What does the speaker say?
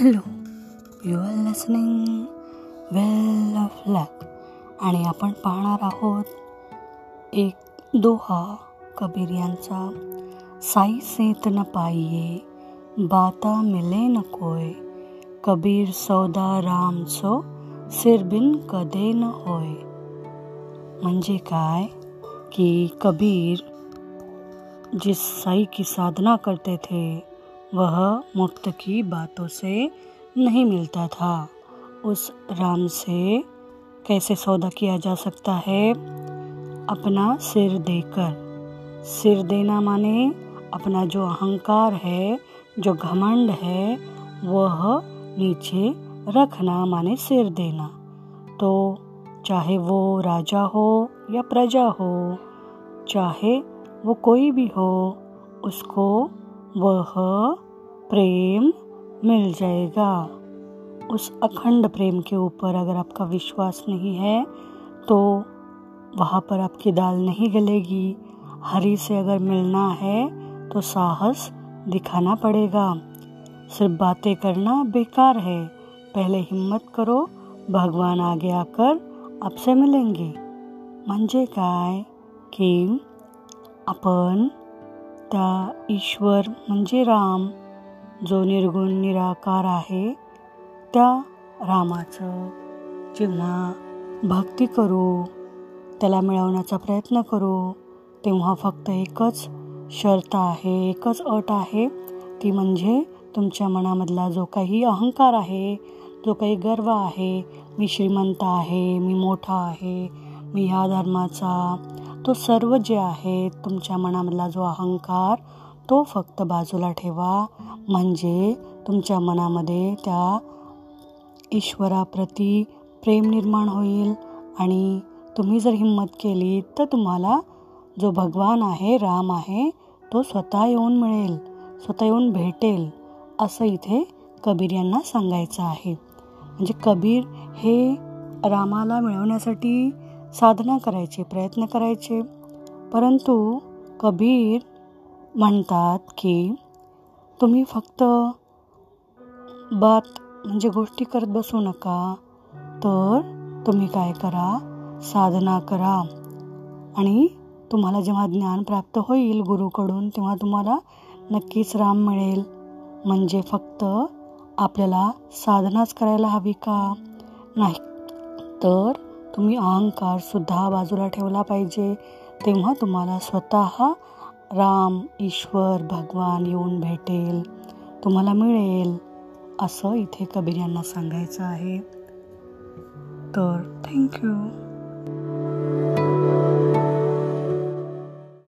Hello you are listening well of luck आणि आपण पाहणार आहोत एक दोहा कबीर यांचा साई सेत न पाइये बाता मिले न कोय, कबीर सौदा रामचो सिरबिन कदे न होय. म्हणजे काय? कि कबीर जिस साई की साधना करते थे वह मुफ़्त की बातों से नहीं मिलता था। उस राम से कैसे सौदा किया जा सकता है? अपना सिर देकर। सिर देना माने अपना जो अहंकार है, जो घमंड है, वह नीचे रखना माने सिर देना। तो चाहे वो राजा हो या प्रजा हो, चाहे वो कोई भी हो, उसको वह प्रेम मिल जाएगा। उस अखंड प्रेम के ऊपर अगर आपका विश्वास नहीं है तो वहाँ पर आपकी दाल नहीं गलेगी। हरी से अगर मिलना है तो साहस दिखाना पड़ेगा। सिर्फ़ बातें करना बेकार है। पहले हिम्मत करो, भगवान आगे आकर आपसे मिलेंगे। म्हणजे काय की आपण त्या ईश्वर म्हणजे राम. जो निर्गुण निराकार आहे त्या रामाचं जेव्हा भक्ती करू त्याला मिळवण्याचा प्रयत्न करू तेव्हा फक्त एकच शर्त आहे एकच अट आहे ती म्हणजे तुमच्या मनामधला जो काही अहंकार आहे जो काही गर्व आहे मी श्रीमंत आहे मी मोठा आहे मी ह्या धर्माचा तो सर्व जे आहे तुमच्या मनामधला जो अहंकार तो फक्त बाजूला ठेवा. म्हणजे तुमच्या मनामध्ये त्या ईश्वराप्रती प्रेम निर्माण होईल आणि तुम्ही जर हिंमत केली तर तुम्हाला जो भगवान आहे राम आहे तो स्वतः येऊन मिळेल स्वतः येऊन भेटेल असं इथे कबीर यांना सांगायचं आहे. म्हणजे कबीर हे रामाला मिळवण्यासाठी साधना करायचे प्रयत्न करायचे. परंतु कबीर म्हणतात की तुम्ही फक्त बात म्हणजे गोष्टी करत बसू नका तर तुम्ही काय करा? साधना करा. आणि तुम्हाला जेव्हा ज्ञान प्राप्त होईल गुरुकडून तेव्हा तुम्हाला नक्कीच राम मिळेल. म्हणजे फक्त आपल्याला साधनाच करायला हवी का? नाही तर तुम्ही अहंकारसुद्धा बाजूला ठेवला पाहिजे. तेव्हा तुम्हाला स्वतः राम ईश्वर भगवान येऊन भेटेल. तुम्हाला मिळेल असं इथे कबीर यांना सांगायचं आहे. तर थँक्यू